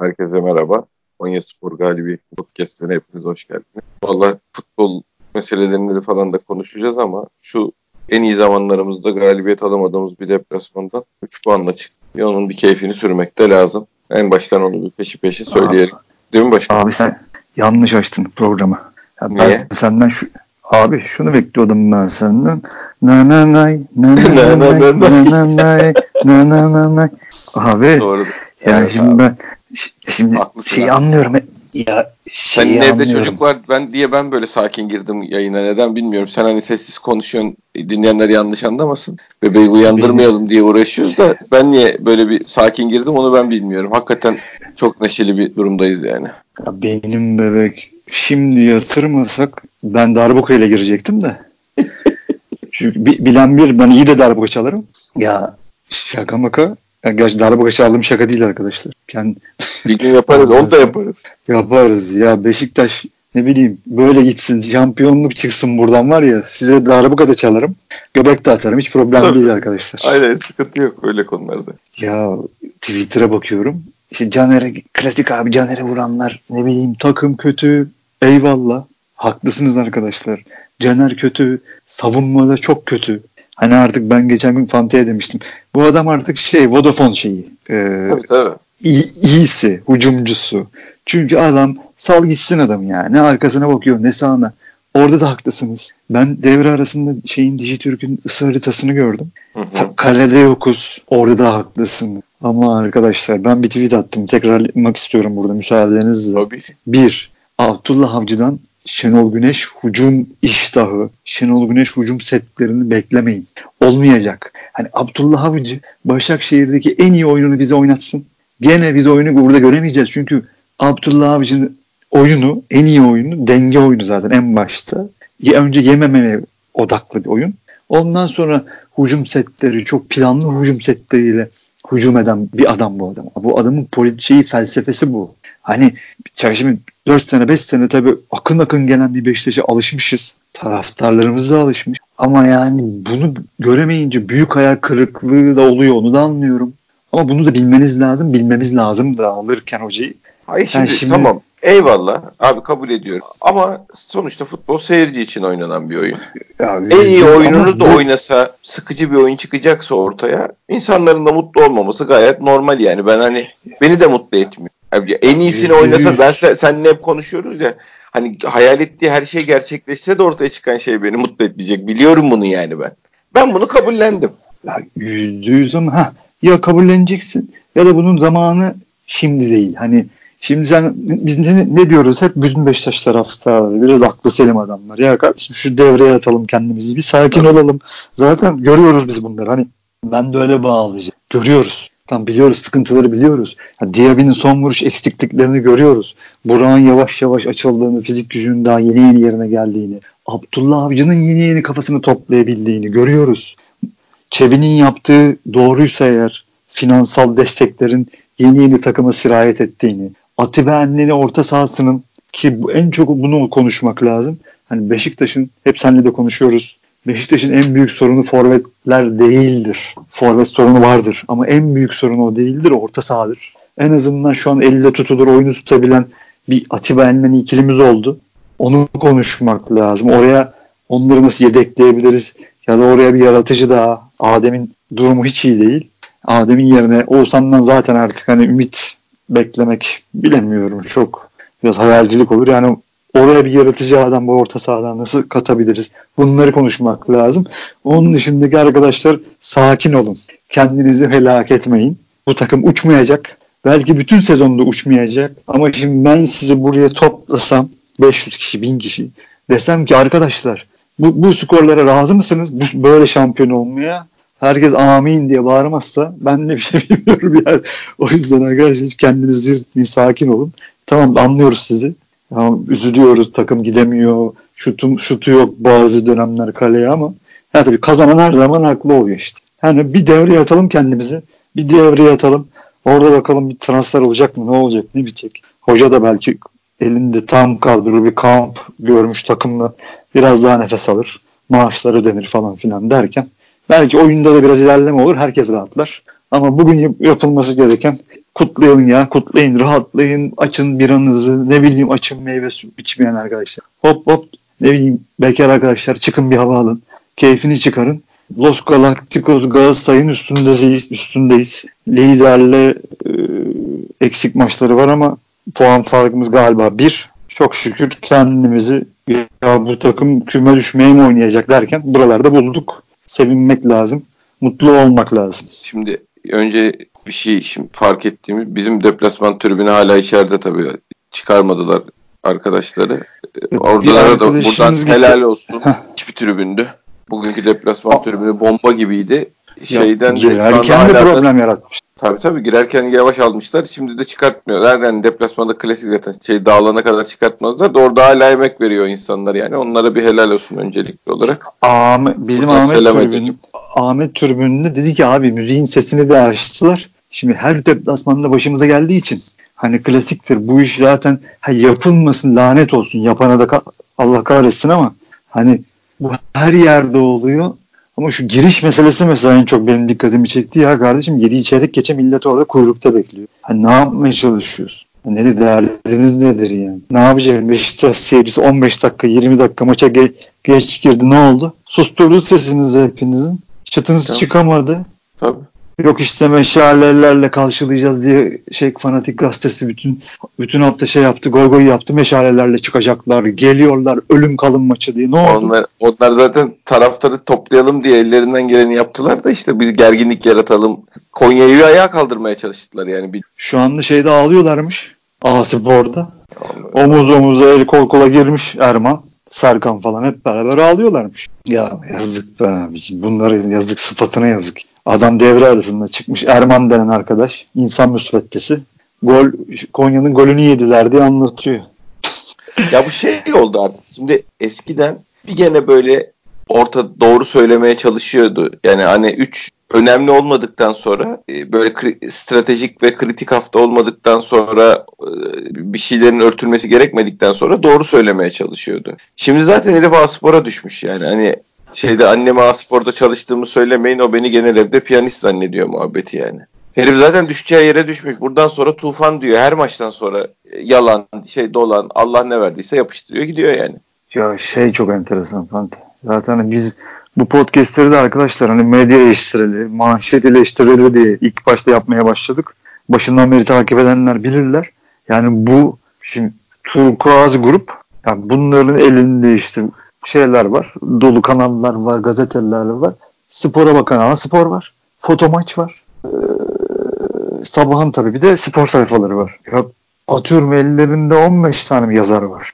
Herkese merhaba. Konya Spor Galibi Podcast'ine hepiniz hoş geldiniz. Valla futbol meselelerini falan da konuşacağız ama şu en iyi zamanlarımızda galibiyet alamadığımız bir deplasmandan 3 puanla çıktık. Onun bir keyfini sürmek de lazım. En baştan onu bir peşi peşi söyleyelim. Abi, Değil mi başkan? Abi sen yanlış açtın programı. Ya ben Niye? senden şu Abi şunu bekliyordum ben senden. Na na nay, na na nay, na na nay, na na nay, na na nay. Abi Doğru. yani evet, şimdi abi. ben şimdi Haklısın şeyi abi. anlıyorum. Ya Senin evde anlıyorum. çocuk var ben diye ben böyle sakin girdim yayına neden bilmiyorum. Sen hani sessiz konuşuyorsun dinleyenler yanlış anlamasın. Bebeği uyandırmayalım Benim... diye uğraşıyoruz da ben niye böyle bir sakin girdim onu ben bilmiyorum. Hakikaten çok neşeli bir durumdayız yani. Ya benim bebek şimdi yatırmasak ben darbuka ile girecektim de. Çünkü bilen bir ben iyi de darbuka çalarım. Ya şaka maka. Ya gerçi darbuka çaldığım şaka değil arkadaşlar. Kendi... Bir gün yaparız onu da yaparız. Yaparız ya Beşiktaş ne bileyim böyle gitsin şampiyonluk çıksın buradan var ya size darbuka da çalarım. Göbek de atarım hiç problem Tabii. değil arkadaşlar. Aynen sıkıntı yok öyle konularda. Ya Twitter'a bakıyorum. İşte Caner'e klasik abi Caner'e vuranlar ne bileyim takım kötü eyvallah haklısınız arkadaşlar. Caner kötü savunmada çok kötü. Hani artık ben geçen gün Fante'ye demiştim. Bu adam artık şey Vodafone şeyi. E, tabii tabii. İyi, iyisi, hücumcusu. Çünkü adam sal gitsin adam yani. Ne arkasına bakıyor ne sağına. Orada da haklısınız. Ben devre arasında şeyin Dijitürk'ün ısı haritasını gördüm. Hı hı. Kalede yokuz. Orada da haklısın. Ama arkadaşlar ben bir tweet attım. Tekrarlamak istiyorum burada müsaadenizle. Tabii. Bir, Abdullah Avcı'dan Şenol Güneş hücum iştahı, Şenol Güneş hücum setlerini beklemeyin. Olmayacak. Hani Abdullah Avcı Başakşehir'deki en iyi oyununu bize oynatsın. Gene biz oyunu burada göremeyeceğiz. Çünkü Abdullah Avcı'nın oyunu, en iyi oyunu denge oyunu zaten en başta. Önce yememeye odaklı bir oyun. Ondan sonra hücum setleri, çok planlı hücum setleriyle hücum eden bir adam bu adam. Bu adamın politik şeyi, felsefesi bu. Hani şimdi 4 sene 5 sene tabii akın akın gelen bir Beşiktaş'a alışmışız. Taraftarlarımız da alışmış. Ama yani bunu göremeyince büyük hayal kırıklığı da oluyor onu da anlıyorum. Ama bunu da bilmeniz lazım. Bilmemiz lazım da alırken hocayı. Hayır şimdi, şimdi tamam eyvallah abi kabul ediyorum. Ama sonuçta futbol seyirci için oynanan bir oyun. Ya, en iyi oyununu da bu... oynasa sıkıcı bir oyun çıkacaksa ortaya insanların da mutlu olmaması gayet normal yani. Ben hani beni de mutlu etmiyor. Yani en iyisini oynasa ben sen, seninle hep konuşuyoruz ya. Hani hayal ettiği her şey gerçekleşse de ortaya çıkan şey beni mutlu etmeyecek. Biliyorum bunu yani ben. Ben bunu kabullendim. Ya yüzde yüz ama ha, ya kabulleneceksin ya da bunun zamanı şimdi değil. Hani şimdi sen biz ne, ne diyoruz hep bütün Beşiktaş taraftarları biraz aklı selim adamlar. Ya kardeşim şu devreye atalım kendimizi bir sakin olalım. Zaten görüyoruz biz bunları. Hani ben de öyle bağlayacağım. Görüyoruz. Tam biliyoruz sıkıntıları biliyoruz. Yani Diaby'nin son vuruş eksikliklerini görüyoruz. Burak'ın yavaş yavaş açıldığını, fizik gücünün daha yeni yeni yerine geldiğini, Abdullah Avcı'nın yeni yeni kafasını toplayabildiğini görüyoruz. Çebi'nin yaptığı doğruysa eğer finansal desteklerin yeni yeni takıma sirayet ettiğini, Atibe Enleni orta sahasının ki en çok bunu konuşmak lazım. Hani Beşiktaş'ın hep seninle de konuşuyoruz. Beşiktaş'ın en büyük sorunu forvetler değildir. Forvet sorunu vardır ama en büyük sorunu o değildir, orta sahadır. En azından şu an elde tutulur, oyunu tutabilen bir Atiba Enleni ikilimiz oldu. Onu konuşmak lazım. Oraya onları nasıl yedekleyebiliriz? Ya da oraya bir yaratıcı daha. Adem'in durumu hiç iyi değil. Adem'in yerine Oğuzhan'dan zaten artık hani ümit beklemek bilemiyorum. Çok biraz hayalcilik olur. Yani oraya bir yaratıcı adam bu orta sahadan nasıl katabiliriz? Bunları konuşmak lazım. Onun dışındaki arkadaşlar sakin olun. Kendinizi helak etmeyin. Bu takım uçmayacak. Belki bütün sezonda uçmayacak. Ama şimdi ben sizi buraya toplasam 500 kişi, 1000 kişi desem ki arkadaşlar bu, bu skorlara razı mısınız? Bu, böyle şampiyon olmaya herkes amin diye bağırmazsa ben de bir şey bilmiyorum yani. O yüzden arkadaşlar kendinizi yırtmayın, sakin olun. Tamam anlıyoruz sizi. Tamam, üzülüyoruz takım gidemiyor. Şutum, şutu yok bazı dönemler kaleye ama ya tabii kazanan her zaman haklı oluyor işte. Yani bir devreye atalım kendimizi. Bir devreye atalım. Orada bakalım bir transfer olacak mı? Ne olacak? Ne bitecek? Hoca da belki elinde tam kadro bir kamp görmüş takımla biraz daha nefes alır. Maaşlar ödenir falan filan derken belki oyunda da biraz ilerleme olur. Herkes rahatlar. Ama bugün yapılması gereken kutlayalım ya kutlayın rahatlayın açın biranızı ne bileyim açın meyve içmeyen arkadaşlar. Hop hop ne bileyim bekar arkadaşlar çıkın bir hava alın keyfini çıkarın. Los Galacticos Galatasaray'ın üstündeyiz. üstündeyiz. Liderle e, eksik maçları var ama puan farkımız galiba bir. Çok şükür kendimizi ya bu takım küme düşmeye mi oynayacak derken buralarda bulduk. Sevinmek lazım. Mutlu olmak lazım. Şimdi önce bir şey şimdi fark ettiğimiz bizim deplasman tribünü hala içeride tabii çıkarmadılar arkadaşları. Orada da buradan gitti. helal olsun. Hiçbir tribündü. Bugünkü deplasman tribünü bomba gibiydi. Şeyden girerken de problem yaratmış. Tabii tabii girerken yavaş almışlar. Şimdi de çıkartmıyor. Zaten deplasmanda klasik zaten şey dağılana kadar çıkartmazlar da orada hala emek veriyor insanlar yani. Onlara bir helal olsun öncelikli olarak. Ahmet, bizim Buradan Ahmet Türbün, Ahmet Türbün'de dedi ki abi müziğin sesini de açtılar. Şimdi her deplasmanda başımıza geldiği için hani klasiktir. Bu iş zaten ha, yapılmasın lanet olsun. Yapana da ka- Allah kahretsin ama hani bu her yerde oluyor. Ama şu giriş meselesi mesela en çok benim dikkatimi çekti. Ya kardeşim 7 çeyrek geçe millet orada kuyrukta bekliyor. Hani ne yapmaya çalışıyorsun? Nedir derdiniz nedir yani? Ne yapacak Beşiktaş seyircisi 15 dakika 20 dakika maça ge- geç girdi ne oldu? Susturdu sesinizi hepinizin. Çıtınız tamam. çıkamadı. Tabii. Yok işte meşalelerle karşılayacağız diye şey fanatik gazetesi bütün bütün hafta şey yaptı goy goy yaptı meşalelerle çıkacaklar geliyorlar ölüm kalım maçı diye ne oldu? Onlar, onlar zaten taraftarı toplayalım diye ellerinden geleni yaptılar da işte bir gerginlik yaratalım. Konya'yı ayağa kaldırmaya çalıştılar yani. Bir... Şu anda şeyde ağlıyorlarmış Aspor'da. Omuz omuza el kol kola girmiş Erman. Serkan falan hep beraber ağlıyorlarmış. Ya yazık be abiciğim. Bunların yazık sıfatına yazık. Adam devre arasında çıkmış Erman denen arkadaş. insan müsveddesi. Gol, Konya'nın golünü yediler diye anlatıyor. ya bu şey oldu artık. Şimdi eskiden bir gene böyle orta doğru söylemeye çalışıyordu. Yani hani 3 önemli olmadıktan sonra e, böyle stratejik ve kritik hafta olmadıktan sonra e, bir şeylerin örtülmesi gerekmedikten sonra doğru söylemeye çalışıyordu. Şimdi zaten herif Aspor'a düşmüş yani. Hani şeyde anneme Aspor'da çalıştığımı söylemeyin o beni genel evde piyanist zannediyor muhabbeti yani. Herif zaten düşeceği yere düşmüş. Buradan sonra tufan diyor. Her maçtan sonra yalan, şey dolan, Allah ne verdiyse yapıştırıyor gidiyor yani. Ya şey çok enteresan Fante. Zaten biz bu podcastleri de arkadaşlar hani medya eleştirili, manşet eleştirili diye ilk başta yapmaya başladık. Başından beri takip edenler bilirler. Yani bu şimdi Turkuaz grup yani bunların elinde işte şeyler var. Dolu kanallar var, gazeteler var. Spora bakan ama spor var. Foto maç var. Ee, sabahın tabii bir de spor sayfaları var. Ya atıyorum ellerinde 15 tane yazar var.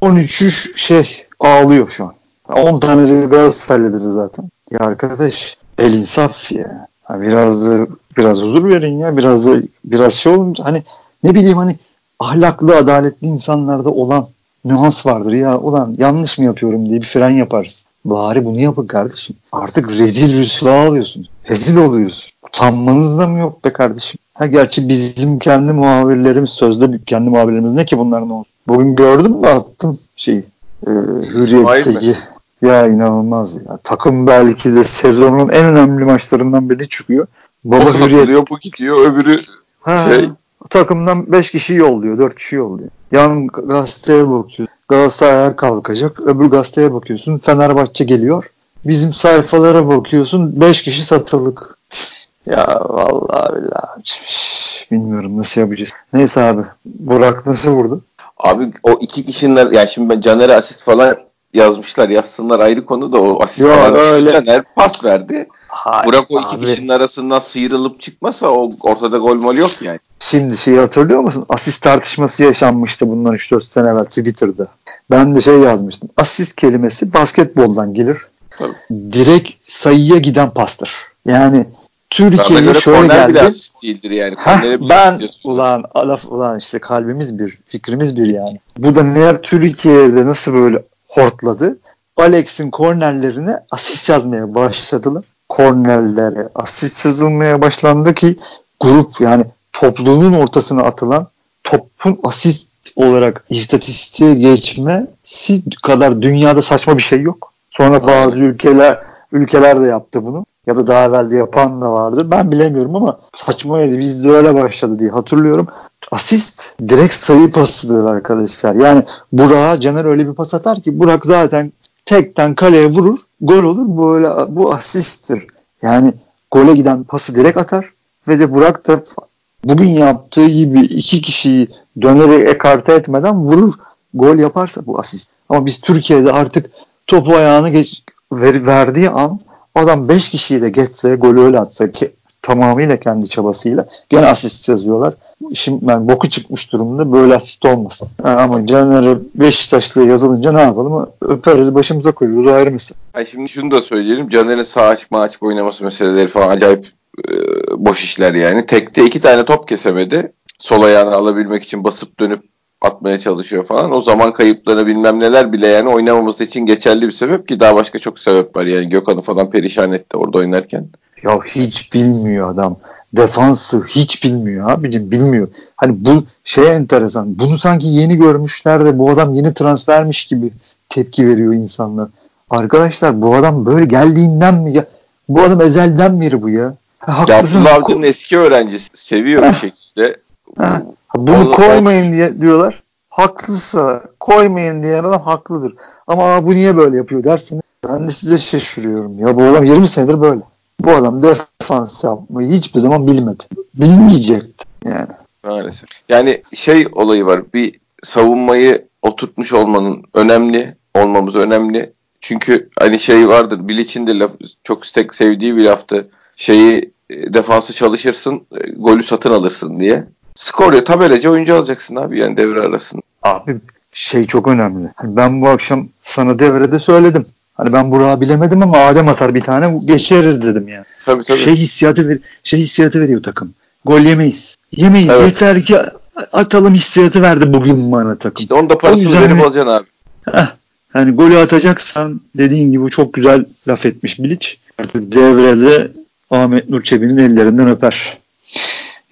13 şey ağlıyor şu an. 10 tanesi Galatasaraylıdır zaten. Ya arkadaş el insaf ya. Ha, biraz biraz huzur verin ya. Biraz da biraz şey olun. Hani ne bileyim hani ahlaklı, adaletli insanlarda olan nüans vardır ya. Ulan yanlış mı yapıyorum diye bir fren yaparsın. Bari bunu yapın kardeşim. Artık rezil rüsva alıyorsun. Rezil oluyorsun. Utanmanız da mı yok be kardeşim? Ha gerçi bizim kendi muhabirlerimiz sözde kendi muhabirlerimiz ne ki bunların olsun. Bugün gördün mü attım şeyi. E, Hürriyet'teki ya inanılmaz ya. Takım belki de sezonun en önemli maçlarından biri çıkıyor. Baba o Hürriyet. bu gidiyor, öbürü ha, şey. Takımdan 5 kişi yolluyor, 4 kişi yolluyor. Yan gazeteye bakıyorsun. Galatasaray kalkacak. Öbür gazeteye bakıyorsun. Fenerbahçe geliyor. Bizim sayfalara bakıyorsun. 5 kişi satılık. ya vallahi billahi. Bilmiyorum nasıl yapacağız. Neyse abi. Burak nasıl vurdu? Abi o iki kişinin yani şimdi ben Caner'e asist falan yazmışlar yazsınlar ayrı konu da o asist Yo, falan öyle. Caner pas verdi. Hayır, Burak o iki abi. kişinin arasından sıyrılıp çıkmasa o ortada gol mol yok yani. Şimdi şeyi hatırlıyor musun? Asist tartışması yaşanmıştı bundan 3-4 sene evvel Twitter'da. Ben de şey yazmıştım. Asist kelimesi basketboldan gelir. Tabii. Direkt sayıya giden pastır. Yani Türkiye'ye şöyle geldi. asist değildir yani. Heh, ben ulan alaf ulan işte kalbimiz bir, fikrimiz bir yani. Bu da neler Türkiye'de nasıl böyle hortladı? Alex'in kornerlerine asist yazmaya başladılar. Kornerlere asist yazılmaya başlandı ki grup yani topluluğun ortasına atılan topun asist olarak istatistiğe geçmesi kadar dünyada saçma bir şey yok. Sonra bazı ülkeler ülkeler de yaptı bunu. Ya da daha evvel de yapan da vardır. Ben bilemiyorum ama saçmaydı. Biz de öyle başladı diye hatırlıyorum. Asist direkt sayı pasıdır arkadaşlar. Yani Burak'a Caner öyle bir pas atar ki Burak zaten tekten kaleye vurur. Gol olur. Böyle bu asisttir. Yani gole giden pası direkt atar ve de Burak da bugün yaptığı gibi iki kişiyi dönerek ekarte etmeden vurur. Gol yaparsa bu asist. Ama biz Türkiye'de artık topu ayağını geç, ver, verdiği an adam 5 kişiyi de geçse golü öyle atsa ki tamamıyla kendi çabasıyla gene asist yazıyorlar. Şimdi ben boku çıkmış durumda böyle asist olmasın. Ama Caner'e Beşiktaşlı'ya yazılınca ne yapalım? Öperiz başımıza koyuyoruz ayrı mısın? Ay şimdi şunu da söyleyelim. Caner'in sağ açık mağ açık oynaması meseleleri falan acayip e, boş işler yani. Tekte iki tane top kesemedi. Sol ayağını alabilmek için basıp dönüp atmaya çalışıyor falan. O zaman kayıplarını bilmem neler bile yani oynamaması için geçerli bir sebep ki daha başka çok sebep var. Yani Gökhan'ı falan perişan etti orada oynarken. Ya hiç bilmiyor adam. Defansı hiç bilmiyor abicim bilmiyor. Hani bu şey enteresan. Bunu sanki yeni görmüşler de bu adam yeni transfermiş gibi tepki veriyor insanlar. Arkadaşlar bu adam böyle geldiğinden mi ya? Bu adam ezelden beri bu ya. Haklısın. Abdullah Avcı'nın eski öğrencisi. Seviyor bir şekilde. Ha. Bunu Onu, koymayın diye diyorlar. Haklıysa koymayın diyen adam haklıdır. Ama bu niye böyle yapıyor dersiniz. Ben de size şaşırıyorum. Ya bu adam 20 senedir böyle. Bu adam defans yapmayı hiçbir zaman bilmedi. Bilmeyecekti yani. Maalesef. Yani şey olayı var. Bir savunmayı oturtmuş olmanın önemli olmamız önemli. Çünkü hani şey vardır. Bilic'in de laf, çok tek sevdiği bir laftı. Şeyi e, defansı çalışırsın, e, golü satın alırsın diye. Skorya tabelacı oyuncu alacaksın abi yani devre arasında. Abi şey çok önemli. Hani ben bu akşam sana devrede söyledim. Hani ben Burak'ı bilemedim ama Adem atar bir tane geçeriz dedim yani. Tabii tabii. Şey hissiyatı, ver, şey hissiyatı veriyor takım. Gol yemeyiz. Yemeyiz. Evet. Yeter ki atalım hissiyatı verdi bugün bana takım. İşte onda parasını verip alacaksın abi. Heh, hani golü atacaksan dediğin gibi çok güzel laf etmiş Bilic. Artık devrede Ahmet Nur Çebi'nin ellerinden öper.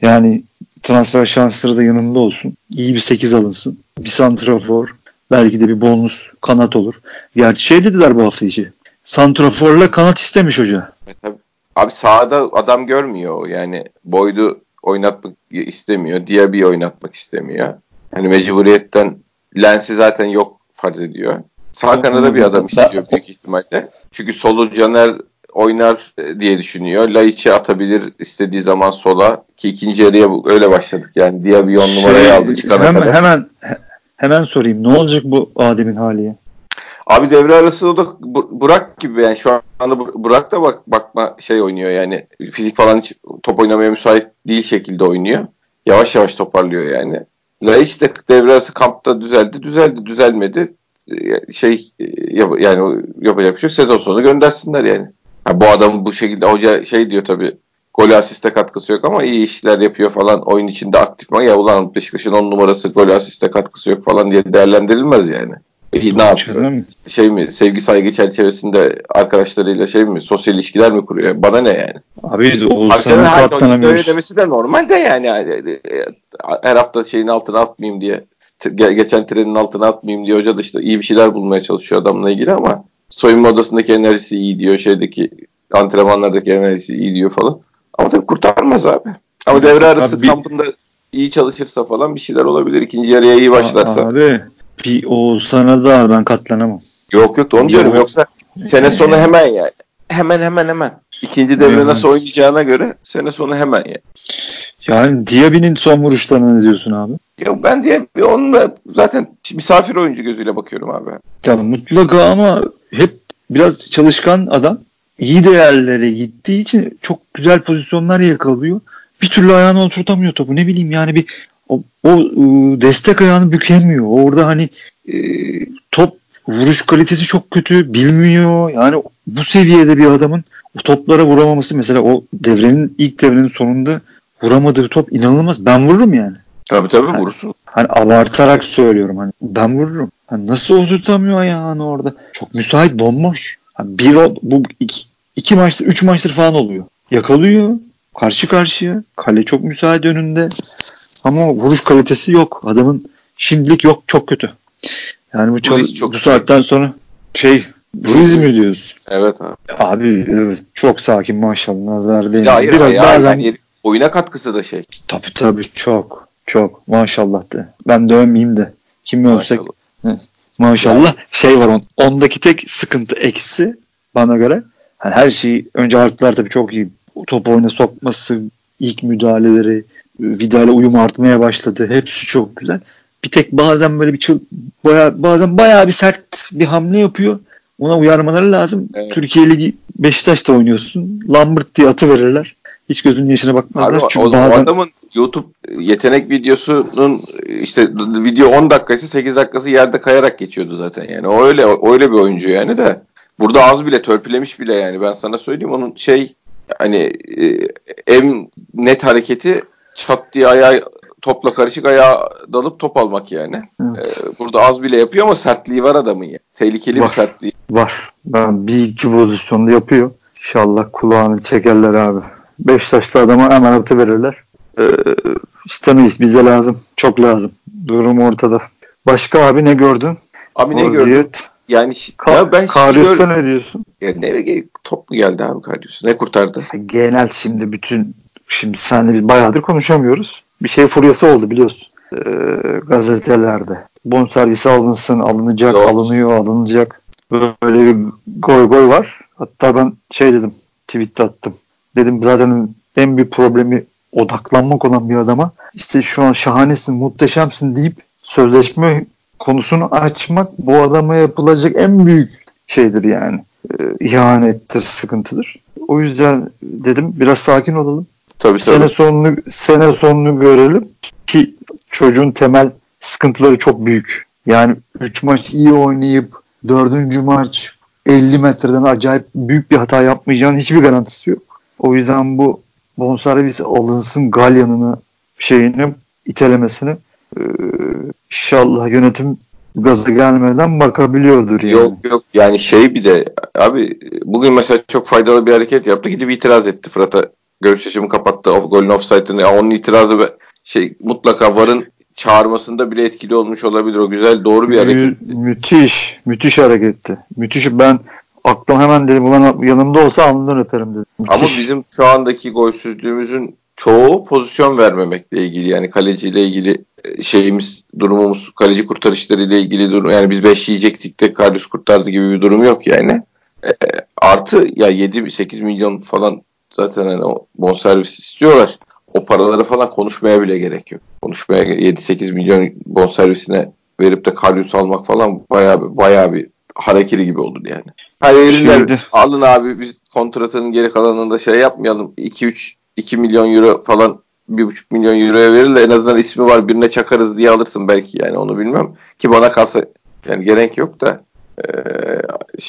Yani transfer şansları da yanında olsun. İyi bir 8 alınsın. Bir santrafor. Belki de bir bonus kanat olur. Gerçi şey dediler bu hafta içi. Santraforla kanat istemiş hoca. E, tabii. Abi sahada adam görmüyor. Yani Boyd'u oynatmak istemiyor. Diaby'i oynatmak istemiyor. Hani mecburiyetten Lens'i zaten yok farz ediyor. Sağ kanada bir adam istiyor büyük ihtimalle. Çünkü solu Caner oynar e, diye düşünüyor. Laiç'i atabilir istediği zaman sola ki ikinci yarıya öyle başladık. Yani Diaby on şey, numarayı aldı çıkana hemen, kadar. Hemen hemen sorayım. Ne olacak bu Adem'in hali? Abi devre arası o da Burak gibi yani şu anda Burak da bak bakma şey oynuyor yani fizik falan hiç top oynamaya müsait değil şekilde oynuyor. Yavaş yavaş toparlıyor yani. Laiç de devre arası kampta düzeldi, düzeldi, düzelmedi. E, şey e, yani yapacak bir şey sezon sonu göndersinler yani. Ha, bu adam bu şekilde hoca şey diyor tabii gol asiste katkısı yok ama iyi işler yapıyor falan oyun içinde aktif ama ya ulan Beşiktaş'ın on numarası gol asiste katkısı yok falan diye değerlendirilmez yani. E, ne yapıyor? Şey mi sevgi saygı çerçevesinde arkadaşlarıyla şey mi sosyal ilişkiler mi kuruyor? Bana ne yani? Abi Oğuzhan'ın katlanamıyor. Öyle demesi de normal de yani. Her hafta şeyin altına atmayayım diye geçen trenin altına atmayayım diye hoca da işte iyi bir şeyler bulmaya çalışıyor adamla ilgili ama soyunma odasındaki enerjisi iyi diyor. Şeydeki antrenmanlardaki enerjisi iyi diyor falan. Ama tabii kurtarmaz abi. Ama devre arası abi, kampında iyi çalışırsa falan bir şeyler olabilir. İkinci yarıya iyi başlarsa. Abi bir o sana da ben katlanamam. Yok yok onu diyorum. Yoksa sene sonu hemen yani. Hemen hemen hemen. İkinci devre nasıl oynayacağına göre sene sonu hemen yani. Yani Diaby'nin son vuruşlarına ne diyorsun abi? Yok ben Diaby onunla zaten misafir oyuncu gözüyle bakıyorum abi. Yani mutlaka ama hep biraz çalışkan adam. İyi değerlere gittiği için çok güzel pozisyonlar yakalıyor. Bir türlü ayağını oturtamıyor topu. Ne bileyim yani bir o, o ıı, destek ayağını bükemiyor. Orada hani e, top vuruş kalitesi çok kötü. Bilmiyor. Yani bu seviyede bir adamın o toplara vuramaması mesela o devrenin ilk devrenin sonunda vuramadığı top inanılmaz. Ben vururum yani. Tabii tabii hani, vurursun. Hani abartarak söylüyorum. Hani ben vururum. Hani nasıl oturtamıyor ayağını orada? Çok müsait bomboş. Hani bir bu iki, iki maçtır, üç maçtır falan oluyor. Yakalıyor. Karşı karşıya. Kale çok müsait önünde. Ama vuruş kalitesi yok. Adamın şimdilik yok. Çok kötü. Yani bu, çok, bu saatten sonra şey Ruiz mi diyoruz? Evet abi. Abi evet, çok sakin maşallah nazar değil. Ya hayır, Biraz ya, bazen yani oyuna katkısı da şey. Tabii tabii çok çok maşallah de. Ben de övmeyeyim de. Kim övsek maşallah. maşallah şey var on, ondaki tek sıkıntı eksi bana göre. Yani her şeyi önce artılar tabii çok iyi. Top oyuna sokması, ilk müdahaleleri, Vidal'e uyum artmaya başladı. Hepsi çok güzel. Bir tek bazen böyle bir çıl, baya, bazen bayağı bir sert bir hamle yapıyor. Ona uyarmaları lazım. Evet. Türkiye Ligi Beşiktaş'ta oynuyorsun. Lambert diye atı verirler. Hiç gözünün yaşına bakmazlar. Abi, Çünkü o, bazen... o adamın YouTube yetenek videosunun işte video 10 dakikası 8 dakikası yerde kayarak geçiyordu zaten yani. O öyle öyle bir oyuncu yani de. Burada az bile törpülemiş bile yani. Ben sana söyleyeyim onun şey hani e, en net hareketi çat diye ayağı topla karışık ayağa dalıp top almak yani. Ee, burada az bile yapıyor ama sertliği var adamın ya. Tehlikeli var, bir sertliği. Var. Ben bir iki pozisyonda yapıyor. İnşallah kulağını çekerler abi. Beşiktaşlı adama hemen atı verirler. Ee, istemeyiz. Bize lazım. Çok lazım. Durum ortada. Başka abi ne gördün? Abi ne gördün? Yani Ka- ya ben Karyos'a ne diyorsun? Ya ne top mu geldi abi Karyos? Ne kurtardı? Genel şimdi bütün şimdi seninle bir bayağıdır konuşamıyoruz. Bir şey furyası oldu biliyorsun. Ee, gazetelerde. Bonservisi alınsın, alınacak, Yok. alınıyor, alınacak. Böyle bir goy goy var. Hatta ben şey dedim, tweet attım. Dedim zaten en büyük problemi odaklanmak olan bir adama işte şu an şahanesin, muhteşemsin deyip sözleşme konusunu açmak bu adama yapılacak en büyük şeydir yani. Ee, ihanettir, sıkıntıdır. O yüzden dedim biraz sakin olalım. Tabii, tabii. Sene sonunu sene sonunu görelim ki çocuğun temel sıkıntıları çok büyük. Yani 3 maç iyi oynayıp 4. maç 50 metreden acayip büyük bir hata yapmayacağının hiçbir garantisi yok. O yüzden bu bonservis alınsın Galyan'ını şeyini itelemesini ee, inşallah yönetim gazı gelmeden bakabiliyordur yani. Yok yok. Yani şey bir de abi bugün mesela çok faydalı bir hareket yaptı. Gidip itiraz etti Fırat'a. Görüş açımı kapattı. O golün offside'ını onun itirazı şey mutlaka varın çağırmasında bile etkili olmuş olabilir. O güzel doğru bir hareket. Mü- müthiş müthiş hareketti. Müthiş ben aklım hemen dedim ulan yanımda olsa alnından öperim dedim. Ama bizim şu andaki golsüzlüğümüzün çoğu pozisyon vermemekle ilgili yani kaleciyle ilgili e, şeyimiz durumumuz kaleci kurtarışları ile ilgili durum yani biz 5 yiyecektik de Karius kurtardı gibi bir durum yok yani. E, artı ya 7-8 milyon falan zaten hani o bonservis istiyorlar. O paraları falan konuşmaya bile gerek yok. Konuşmaya 7-8 milyon bonservisine verip de Karius almak falan bayağı bayağı bir harekeli gibi oldu yani. Hayır alın abi biz kontratının geri kalanında şey yapmayalım. 2-3 2 milyon euro falan 1,5 milyon euroya verir en azından ismi var birine çakarız diye alırsın belki yani onu bilmem. Ki bana kalsa yani gerek yok da e,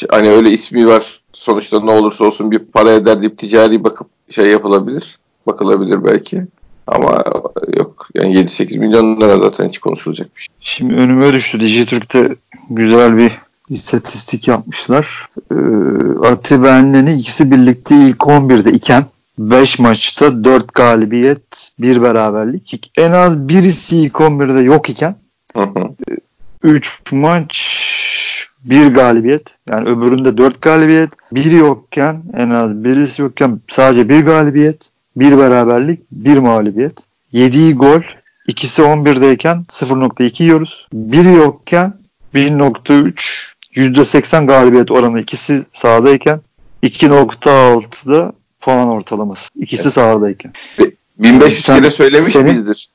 hani öyle ismi var sonuçta ne olursa olsun bir para eder deyip ticari bakıp şey yapılabilir. Bakılabilir belki. Ama yok yani 7-8 milyon lira zaten hiç konuşulacak bir şey. Şimdi önüme düştü. Dijitürk'te güzel bir istatistik yapmışlar. Ee, Atiben'le ikisi birlikte ilk 11'de iken 5 maçta 4 galibiyet, 1 beraberlik. En az birisi ilk 11'de yok iken 3 maç 1 galibiyet. Yani öbüründe 4 galibiyet. Biri yokken en az birisi yokken sadece 1 galibiyet, 1 beraberlik, 1 mağlubiyet. 7 gol. İkisi 11'deyken 0.2 yiyoruz. Biri yokken 1.3 %80 galibiyet oranı ikisi sahadayken 2.6'da puan ortalaması. İkisi evet. sahadayken. 1500 Sen, kere söylemiş senin, miyizdir?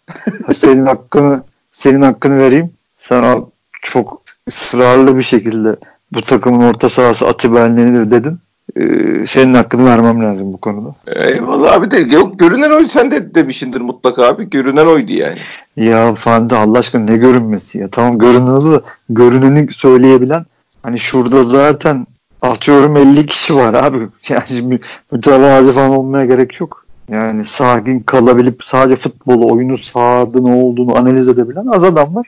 senin hakkını senin hakkını vereyim. Sen çok ısrarlı bir şekilde bu takımın orta sahası Atiba dedin. Ee, senin hakkını vermem lazım bu konuda. Eyvallah abi de yok görünen oy sen de demişindir mutlaka abi. Görünen oydu yani. Ya Fandi Allah aşkına ne görünmesi ya. Tamam görüneni de görüneni söyleyebilen hani şurada zaten atıyorum 50 kişi var abi. Yani mütevazi falan olmaya gerek yok. Yani sakin kalabilip sadece futbolu, oyunu sahada ne olduğunu analiz edebilen az adam var.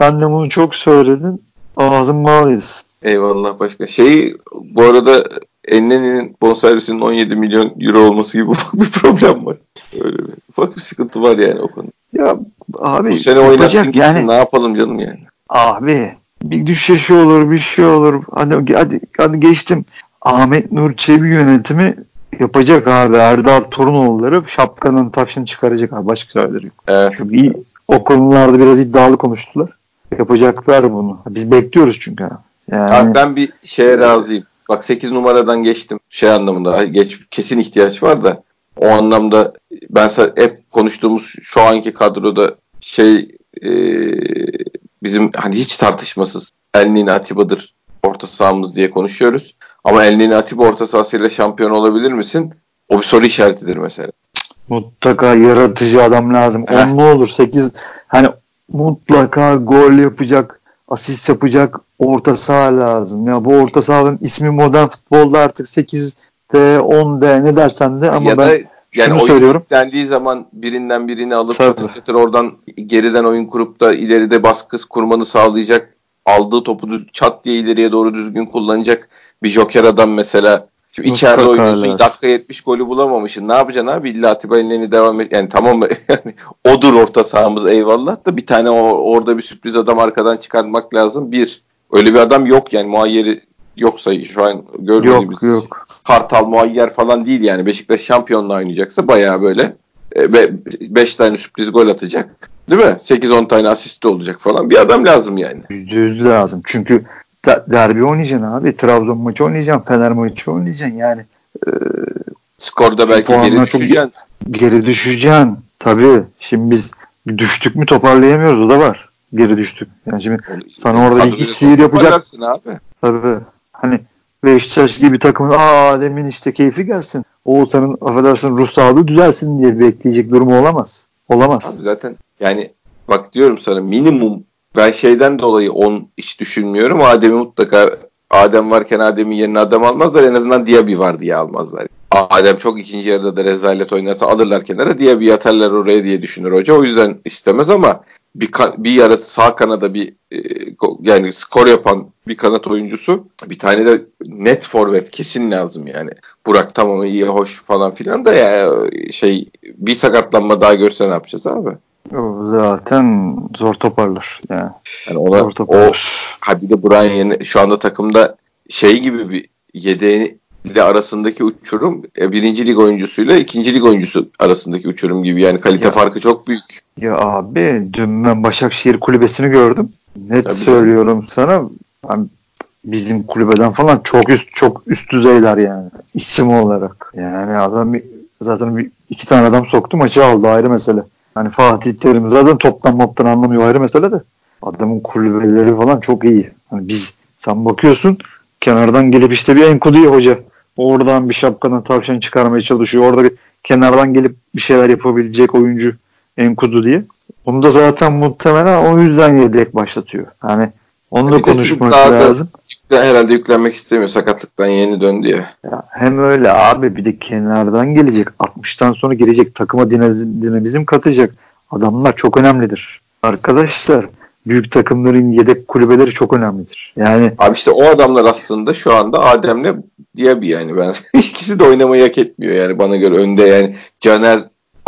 Ben de bunu çok söyledin. Ağzım bağlıyız. Eyvallah başka. Şey bu arada Enneni'nin bonservisinin 17 milyon euro olması gibi ufak bir problem var. Öyle bir ufak bir sıkıntı var yani o konuda. Ya abi bu sene oynattın yani, ne yapalım canım yani. Abi bir düşüşü olur bir şey olur. Hadi, hadi, hadi geçtim. Ahmet Nur Çebi yönetimi yapacak abi. Erdal Torunoğulları şapkanın taşını çıkaracak abi. Başka şeyler yok. Evet. Çok iyi. O konularda biraz iddialı konuştular. Yapacaklar bunu. Biz bekliyoruz çünkü. Yani... Abi ben bir şeye razıyım. Bak 8 numaradan geçtim. Şey anlamında geç kesin ihtiyaç var da o anlamda ben hep konuştuğumuz şu anki kadroda şey e, bizim hani hiç tartışmasız Elnini Atiba'dır orta sahamız diye konuşuyoruz. Ama Elnini Atiba orta sahasıyla şampiyon olabilir misin? O bir soru işaretidir mesela. Mutlaka yaratıcı adam lazım. Heh. On ne olur 8 hani mutlaka gol yapacak, asist yapacak orta saha lazım. Ya bu orta sahanın ismi modern futbolda artık 8'de 10'de ne dersen de ama ya ben yani şunu söylüyorum. dendiği zaman birinden birini alıp çatır çatır oradan geriden oyun kurup da ileride baskı kurmanı sağlayacak aldığı topu çat diye ileriye doğru düzgün kullanacak bir joker adam mesela Şimdi içeride oynuyorsun dakika 70 golü bulamamışsın. Ne yapacaksın abi? İlla Atiba Enlen'i devam et. Yani tamam yani odur orta sahamız eyvallah da bir tane o, orada bir sürpriz adam arkadan çıkarmak lazım. Bir. Öyle bir adam yok yani muayyeri yoksa şu an görmediğimiz yok, yok. Kartal muayyer falan değil yani. Beşiktaş şampiyonla oynayacaksa bayağı böyle 5 e, tane sürpriz gol atacak. Değil mi? 8-10 tane asist olacak falan. Bir adam lazım yani. %100 lazım. Çünkü derbi oynayacaksın abi. Trabzon maçı oynayacaksın. Fener maçı oynayacaksın yani. E, Skorda belki geri düşeceksin. Geri düşeceksin. Tabii. Şimdi biz düştük mü toparlayamıyoruz. O da var. Geri düştük. Yani şimdi sana orada iki sihir yapacak. Abi. Tabii. Hani Beşiktaş gibi takımın aa demin işte keyfi gelsin. Oğuzhan'ın affedersin ruh sağlığı düzelsin diye bekleyecek durumu olamaz. Olamaz. Abi zaten yani bak diyorum sana minimum ben şeyden dolayı on hiç düşünmüyorum. Adem'i mutlaka Adem varken Adem'in yerine adam almazlar. En azından Diaby var diye almazlar. Adem çok ikinci yarıda da rezalet oynarsa alırlar kenara Diaby atarlar oraya diye düşünür hoca. O yüzden istemez ama bir, bir yaratı sağ kanada bir e, yani skor yapan bir kanat oyuncusu bir tane de net forvet kesin lazım yani. Burak tamam iyi hoş falan filan da ya şey bir sakatlanma daha görse ne yapacağız abi? Zaten zor toparlar. Yani, yani ona, zor toparlar. O, ha bir de Brian yeni, şu anda takımda şey gibi bir yedeği ile arasındaki uçurum e, birinci lig oyuncusuyla ikinci lig oyuncusu arasındaki uçurum gibi. Yani kalite ya, farkı çok büyük. Ya abi dün ben Başakşehir kulübesini gördüm. Net Tabii söylüyorum sana. Yani bizim kulübeden falan çok üst çok üst düzeyler yani isim olarak. Yani adam zaten bir, iki tane adam soktu maçı aldı ayrı mesele. Hani Fatih Terim zaten toptan moptan anlamıyor ayrı mesele de. Adamın kulübeleri falan çok iyi. Hani biz sen bakıyorsun kenardan gelip işte bir Enkudu'yu hoca oradan bir şapkadan tavşan çıkarmaya çalışıyor. Orada bir kenardan gelip bir şeyler yapabilecek oyuncu Enkudu diye. Onu da zaten muhtemelen o yüzden yedek başlatıyor. Yani onu da konuşmak lazım. Da herhalde yüklenmek istemiyor sakatlıktan yeni döndü ya. ya. Hem öyle abi bir de kenardan gelecek 60'tan sonra gelecek takıma dinamizm katacak adamlar çok önemlidir. Arkadaşlar büyük takımların yedek kulübeleri çok önemlidir. Yani abi işte o adamlar aslında şu anda Adem'le diye bir yani ben ikisi de oynamayı hak etmiyor yani bana göre önde yani Caner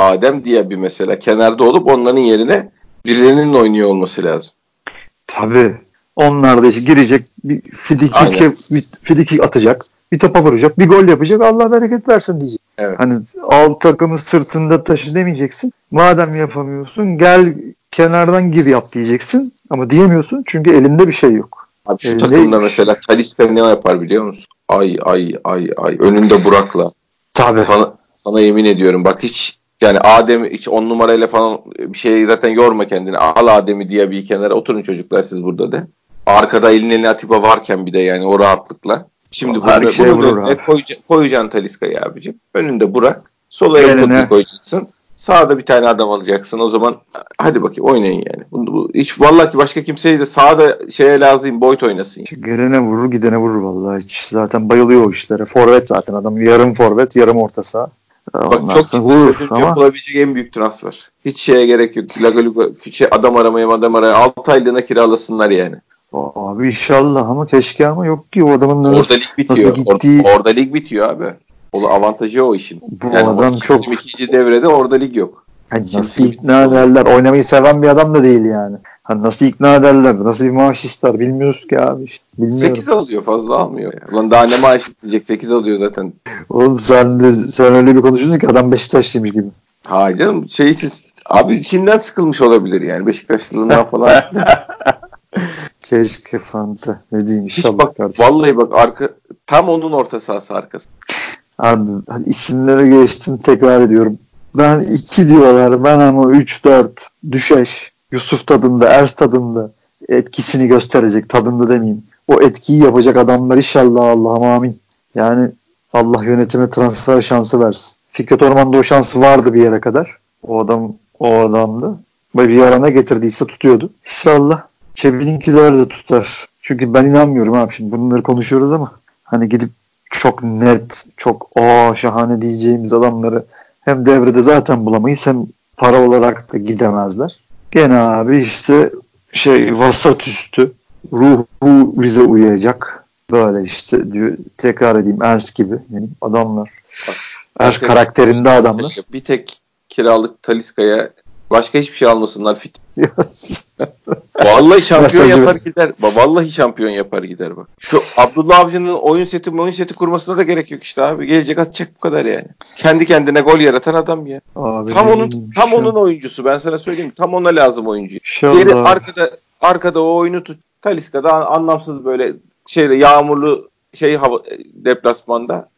Adem diye bir mesela kenarda olup onların yerine birilerinin oynuyor olması lazım. Tabii. Onlar da işte girecek bir bir frikik atacak. Bir topa vuracak. Bir gol yapacak. Allah bereket versin diyecek. Evet. Hani alt takımı sırtında taşı demeyeceksin. Madem yapamıyorsun gel kenardan gir yap diyeceksin. Ama diyemiyorsun çünkü elinde bir şey yok. Abi şu elinde takımda mesela Talisca ne yapar biliyor musun? Ay ay ay ay. Önünde Burak'la. Tabii. Sana, sana yemin ediyorum bak hiç yani Adem hiç on numarayla falan bir şey zaten yorma kendini. Al Adem'i diye bir kenara oturun çocuklar siz burada de. Arkada elin eline Atiba varken bir de yani o rahatlıkla. Şimdi bunu, Her şey bunu önüne koyacaksın, koyacaksın Taliska'yı abicim. Önünde Burak. Sola el koyacaksın. Sağda bir tane adam alacaksın. O zaman hadi bakayım oynayın yani. Bu, bu, hiç vallahi başka kimseyi de sağda şeye lazım boyut oynasın. Yani. Gelene vurur gidene vurur vallahi. Hiç zaten bayılıyor o işlere. Forvet zaten adam. Yarım forvet yarım orta saha. Bak çok vurur ama yapılabilecek en büyük transfer. Hiç şeye gerek yok. Laga Luga, şey, adam aramaya adam aramaya 6 aylığına kiralasınlar yani. Abi inşallah ama keşke ama yok ki o adamın orada nasıl, lig bitiyor. Nasıl gittiği... Orada, orada lig bitiyor abi. O avantajı o işin. Bu yani adam çok ikinci devrede orada lig yok. Yani nasıl ikna ederler? Oynamayı seven bir adam da değil yani. Hani nasıl ikna ederler? Nasıl bir maaş ister? Bilmiyoruz ki abi. Işte. Bilmiyorum. 8 alıyor fazla almıyor. Ya. Ulan daha ne maaş isteyecek 8 alıyor zaten. Oğlum sen de sen öyle bir konuşuyorsun ki adam Beşiktaşlıymış gibi. Hayır canım şeysiz. Abi içinden sıkılmış olabilir yani Beşiktaşlılığından falan. Keşke Fanta. Ne diyeyim inşallah bak, kardeşim. Vallahi bak arka tam onun orta sahası arkası. Abi hani isimlere geçtim tekrar ediyorum. Ben iki diyorlar. Ben ama 3-4 düşeş. Yusuf tadında, Ers tadında etkisini gösterecek. Tadında demeyeyim. O etkiyi yapacak adamlar inşallah Allah'ım amin. Yani Allah yönetime transfer şansı versin. Fikret Orman'da o şansı vardı bir yere kadar. O adam o adamdı. Böyle bir yarana getirdiyse tutuyordu. İnşallah Çebi'ninkiler de tutar. Çünkü ben inanmıyorum abi şimdi bunları konuşuyoruz ama hani gidip çok net, çok o şahane diyeceğimiz adamları hem devrede zaten bulamayız hem para olarak da gidemezler. Gene abi işte şey vasat üstü ruhu bize uyacak. Böyle işte diyor, tekrar edeyim Ers gibi yani adamlar. Ers karakterinde adamlar. Bir tek kiralık Taliska'ya başka hiçbir şey almasınlar fit. Vallahi şampiyon yapar gider. Vallahi şampiyon yapar gider bak. Şu Abdullah Avcı'nın oyun seti oyun seti kurmasına da gerek yok işte abi. Gelecek atacak bu kadar yani. Kendi kendine gol yaratan adam ya. Abi tam onun tam şu... onun oyuncusu. Ben sana söyleyeyim. Tam ona lazım oyuncu. Geri arkada arkada o oyunu tut. Taliska'da anlamsız böyle şeyde yağmurlu şey hava deplasmanda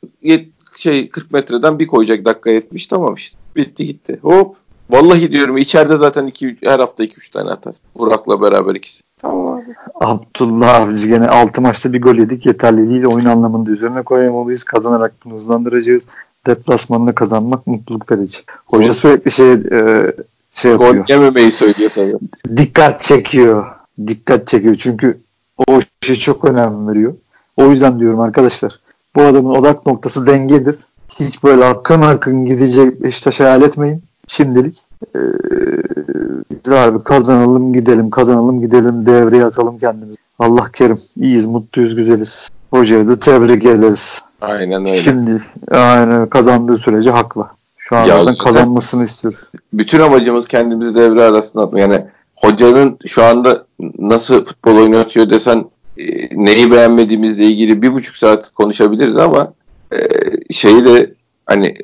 şey 40 metreden bir koyacak dakika 70 tamam işte. Bitti gitti. Hop Vallahi diyorum içeride zaten iki, her hafta 2-3 tane atar. Burak'la beraber ikisi. Tamam abi. Abdullah abici gene 6 maçta bir gol yedik. Yeterli değil. Oyun anlamında üzerine koyamalıyız. Kazanarak bunu hızlandıracağız. Deplasmanında kazanmak mutluluk verici. Hoca Gol. sürekli şey e, şey yapıyor. Gol yememeyi söylüyor tabii. Dikkat çekiyor. Dikkat çekiyor. Çünkü o işe çok önem veriyor. O yüzden diyorum arkadaşlar. Bu adamın odak noktası dengedir. Hiç böyle akın akın gidecek Beşiktaş hayal etmeyin şimdilik e, biz abi kazanalım gidelim kazanalım gidelim devreye atalım kendimizi. Allah kerim. iyiyiz mutluyuz güzeliz. Hocayı da tebrik ederiz. Aynen öyle. Şimdi aynen kazandığı sürece haklı. Şu an ya kazanmasını istiyor. Bütün amacımız kendimizi devre arasına atmak. Yani hocanın şu anda nasıl futbol oynatıyor desen e, neyi beğenmediğimizle ilgili bir buçuk saat konuşabiliriz ama e, şeyi de hani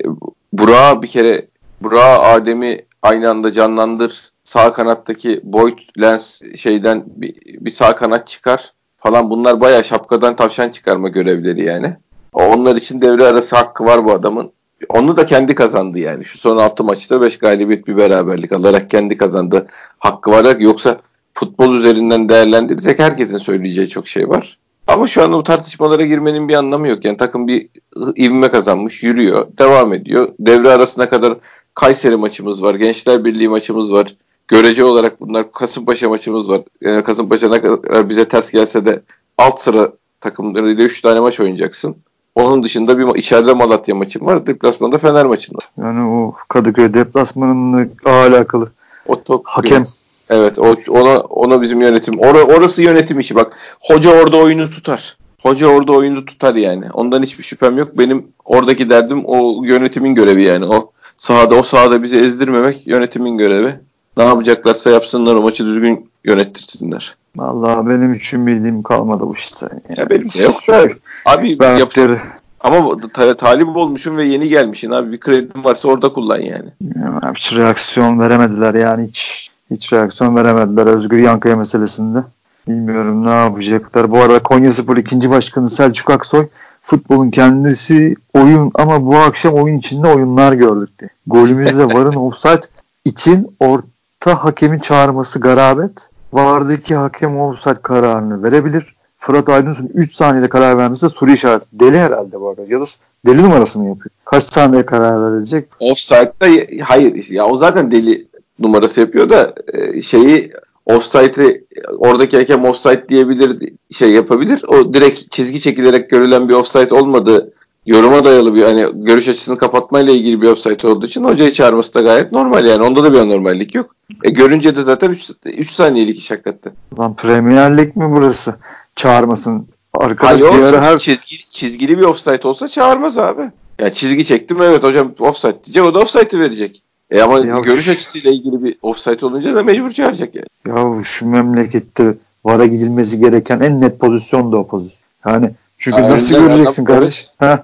Burak'a bir kere Burak'ı Adem'i aynı anda canlandır. Sağ kanattaki Boyd Lens şeyden bir, bir sağ kanat çıkar falan. Bunlar bayağı şapkadan tavşan çıkarma görevleri yani. Onlar için devre arası hakkı var bu adamın. Onu da kendi kazandı yani. Şu son 6 maçta 5 galibiyet bir beraberlik alarak kendi kazandı. Hakkı var. Yoksa futbol üzerinden değerlendirirsek herkesin söyleyeceği çok şey var. Ama şu anda bu tartışmalara girmenin bir anlamı yok. Yani takım bir ivme kazanmış, yürüyor, devam ediyor. Devre arasına kadar Kayseri maçımız var. Gençler Birliği maçımız var. Görece olarak bunlar Kasımpaşa maçımız var. Yani Kasımpaşa ne kadar bize ters gelse de alt sıra takımlarıyla 3 tane maç oynayacaksın. Onun dışında bir içeride Malatya maçım var. Deplasmanda Fener maçın var. Yani o Kadıköy deplasmanınla alakalı. O top hakem. Evet o, ona ona bizim yönetim. Or, orası yönetim işi bak. Hoca orada oyunu tutar. Hoca orada oyunu tutar yani. Ondan hiçbir şüphem yok. Benim oradaki derdim o yönetimin görevi yani. O sahada o sahada bizi ezdirmemek yönetimin görevi. Ne yapacaklarsa yapsınlar o maçı düzgün yönettirsinler. Allah benim için bildiğim kalmadı bu işte. Yani ya benim de yok da abi yapsın. Ama ta- talip olmuşum ve yeni gelmişsin abi. Bir kredin varsa orada kullan yani. yani hiç reaksiyon veremediler yani hiç hiç reaksiyon veremediler Özgür Yankaya meselesinde. Bilmiyorum ne yapacaklar. Bu arada Konya Spor ikinci başkanı Selçuk Aksoy futbolun kendisi oyun ama bu akşam oyun içinde oyunlar gördük diye. Golümüzde varın offside için orta hakemin çağırması garabet. Vardaki hakem offside kararını verebilir. Fırat Aydınus'un 3 saniyede karar vermesi soru işareti. Deli herhalde bu arada. Ya da deli numarası mı yapıyor? Kaç saniyede karar verecek? Offside'da hayır. Ya o zaten deli numarası yapıyor da e, şeyi offside'i oradaki hakem offside diyebilir şey yapabilir. O direkt çizgi çekilerek görülen bir offside olmadığı yoruma dayalı bir hani görüş açısını kapatmayla ilgili bir offside olduğu için hocayı çağırması da gayet normal yani. Onda da bir anormallik yok. E görünce de zaten 3 saniyelik iş hakikaten. Lan Premier Lig mi burası? Çağırmasın. Arkada Hayır, bir ara her... çizgili, çizgili bir offside olsa çağırmaz abi. Ya yani çizgi çektim evet hocam offside diyecek o da offside'ı verecek. E ama ya görüş şu... açısıyla ilgili bir offside olunca da mecbur çağıracak yani. Ya şu memlekette vara gidilmesi gereken en net pozisyon da o pozisyon. Yani çünkü yani nasıl göreceksin kardeş? Ha?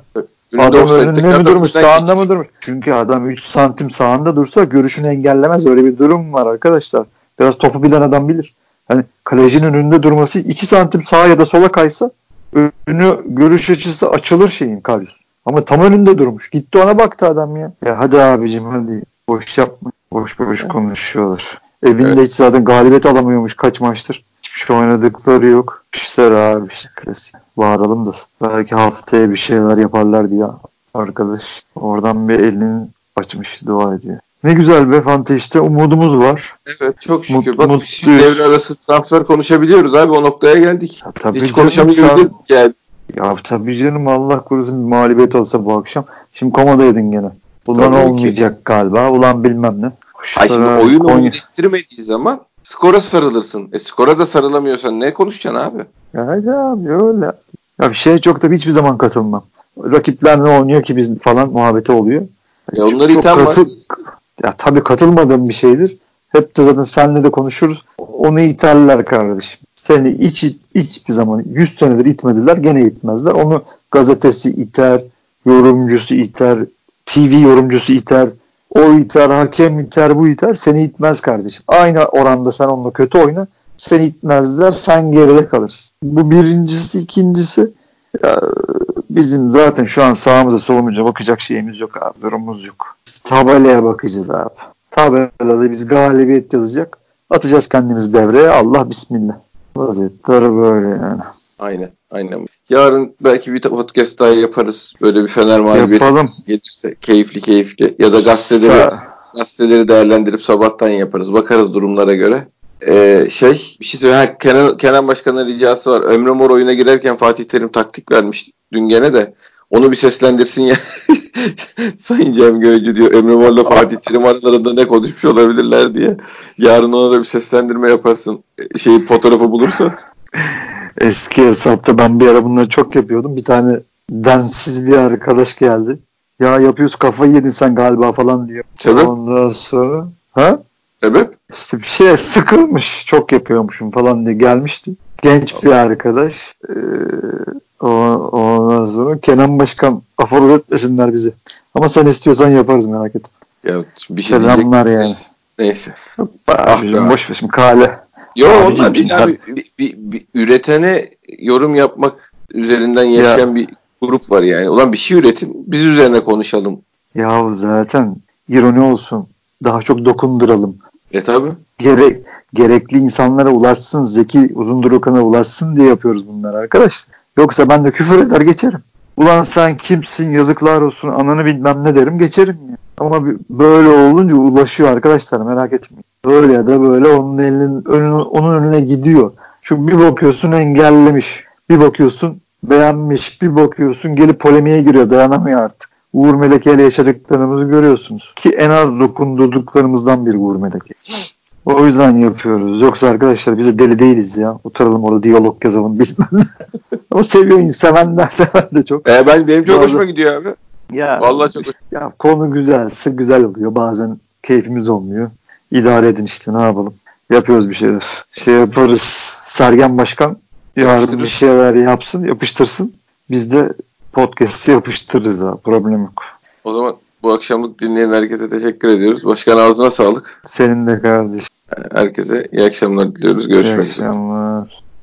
Adam önünde mi durmuş, sağında mı durmuş? Çünkü adam 3 santim sağında dursa görüşünü engellemez. Öyle bir durum var arkadaşlar. Biraz topu bilen adam bilir. Hani kalecinin önünde durması 2 santim sağa ya da sola kaysa önü görüş açısı açılır şeyin Karius. Ama tam önünde durmuş. Gitti ona baktı adam ya. Ya hadi abicim hadi. Boş yapma. Boş boş evet. konuşuyorlar. Evinde evet. hiç zaten galibiyet alamıyormuş kaç maçtır. Hiçbir şey oynadıkları yok. İşler abi işte klasik. Bağıralım da. Belki haftaya bir şeyler yaparlar diye arkadaş. Oradan bir elini açmış dua ediyor. Ne güzel be Fante işte umudumuz var. Evet çok şükür. Mut, Bak şimdi devre arası transfer konuşabiliyoruz abi o noktaya geldik. Ya, tabii Hiç konuşamıyorduk yani. Ya tabii canım Allah korusun bir mağlubiyet olsa bu akşam. Şimdi komadaydın gene. Bundan tabii olmayacak ki. galiba. Ulan bilmem ne. Ay şimdi oyun Konya... oynattirmediği zaman skora sarılırsın. E skora da sarılamıyorsan ne konuşacaksın abi? Ya hadi abi öyle. Ya bir şeye çok da hiçbir zaman katılmam. Rakipler ne oynuyor ki biz falan muhabbeti oluyor. Ya onları iten katıl... var. Ya tabii katılmadığım bir şeydir. Hep de zaten seninle de konuşuruz. Onu iterler kardeşim. Seni hiç, hiçbir zaman 100 senedir itmediler gene itmezler. Onu gazetesi iter, yorumcusu iter, TV yorumcusu iter, o iter, hakem iter, bu iter. Seni itmez kardeşim. Aynı oranda sen onunla kötü oyna. Seni itmezler, sen geride kalırsın. Bu birincisi, ikincisi ya, bizim zaten şu an sağımıza solumuza bakacak şeyimiz yok abi, durumumuz yok. Tabelaya bakacağız abi. Tabelada biz galibiyet yazacak. Atacağız kendimiz devreye. Allah bismillah. Vaziyetler böyle yani. Aynen. Aynen. Yarın belki bir podcast daha yaparız. Böyle bir Fener mağlubiyeti gelirse. Keyifli keyifli. Ya da gazeteleri, gazeteleri değerlendirip sabahtan yaparız. Bakarız durumlara göre. Ee, şey bir şey söyleyeyim. Kenan, Kenan Başkan'ın ricası var. Ömrü Mor oyuna girerken Fatih Terim taktik vermiş dün gene de. Onu bir seslendirsin ya. Sayın Cem Gölcü diyor. Emre Mor'la Fatih Terim aralarında ne konuşmuş olabilirler diye. Yarın ona da bir seslendirme yaparsın. Şey fotoğrafı bulursa. Eski hesapta ben bir ara bunları çok yapıyordum. Bir tane densiz bir arkadaş geldi. Ya yapıyorsun kafayı yedin sen galiba falan diyor. Sebep? Ondan sonra ha? Sebep? İşte bir şeye sıkılmış. Çok yapıyormuşum falan diye gelmişti. Genç bir arkadaş. Ee, ondan sonra Kenan Başkan aforoz etmesinler bizi. Ama sen istiyorsan yaparız merak etme. Ya bir şey Selamlar yani. Neyse. Ah, boş ver şimdi kale. Yo onlar değil abi. Bir, bir, bir, üretene yorum yapmak üzerinden yaşayan ya. bir grup var yani. Ulan bir şey üretin biz üzerine konuşalım. Ya zaten ironi olsun. Daha çok dokunduralım. E tabi. Gere, gerekli insanlara ulaşsın, Zeki Uzundurukan'a ulaşsın diye yapıyoruz bunları arkadaşlar. Yoksa ben de küfür eder geçerim. Ulan sen kimsin yazıklar olsun ananı bilmem ne derim geçerim. Ya. Ama böyle olunca ulaşıyor arkadaşlar merak etmeyin. Böyle ya da böyle onun elinin önüne, onun önüne gidiyor. Çünkü bir bakıyorsun engellemiş. Bir bakıyorsun beğenmiş. Bir bakıyorsun gelip polemiğe giriyor dayanamıyor artık. Uğur Meleke ile yaşadıklarımızı görüyorsunuz. Ki en az dokundurduklarımızdan bir Uğur Meleke. O yüzden yapıyoruz. Yoksa arkadaşlar biz de deli değiliz ya. Oturalım orada diyalog yazalım bilmem Ama seviyor sevenler seven de çok. E ben benim çok hoşuma gidiyor abi. Ya, Vallahi çok ya konu güzelse güzel oluyor. Bazen keyfimiz olmuyor. İdare edin işte ne yapalım. Yapıyoruz bir şeyler. Şey yaparız. Sergen Başkan yarın bir şeyler yapsın, yapıştırsın. Biz de podcast'i yapıştırırız ha. Problem yok. O zaman bu akşamlık dinleyen herkese teşekkür ediyoruz. Başkan ağzına sağlık. Senin de kardeşim. Herkese iyi akşamlar diliyoruz. Görüşmek üzere. İyi akşamlar.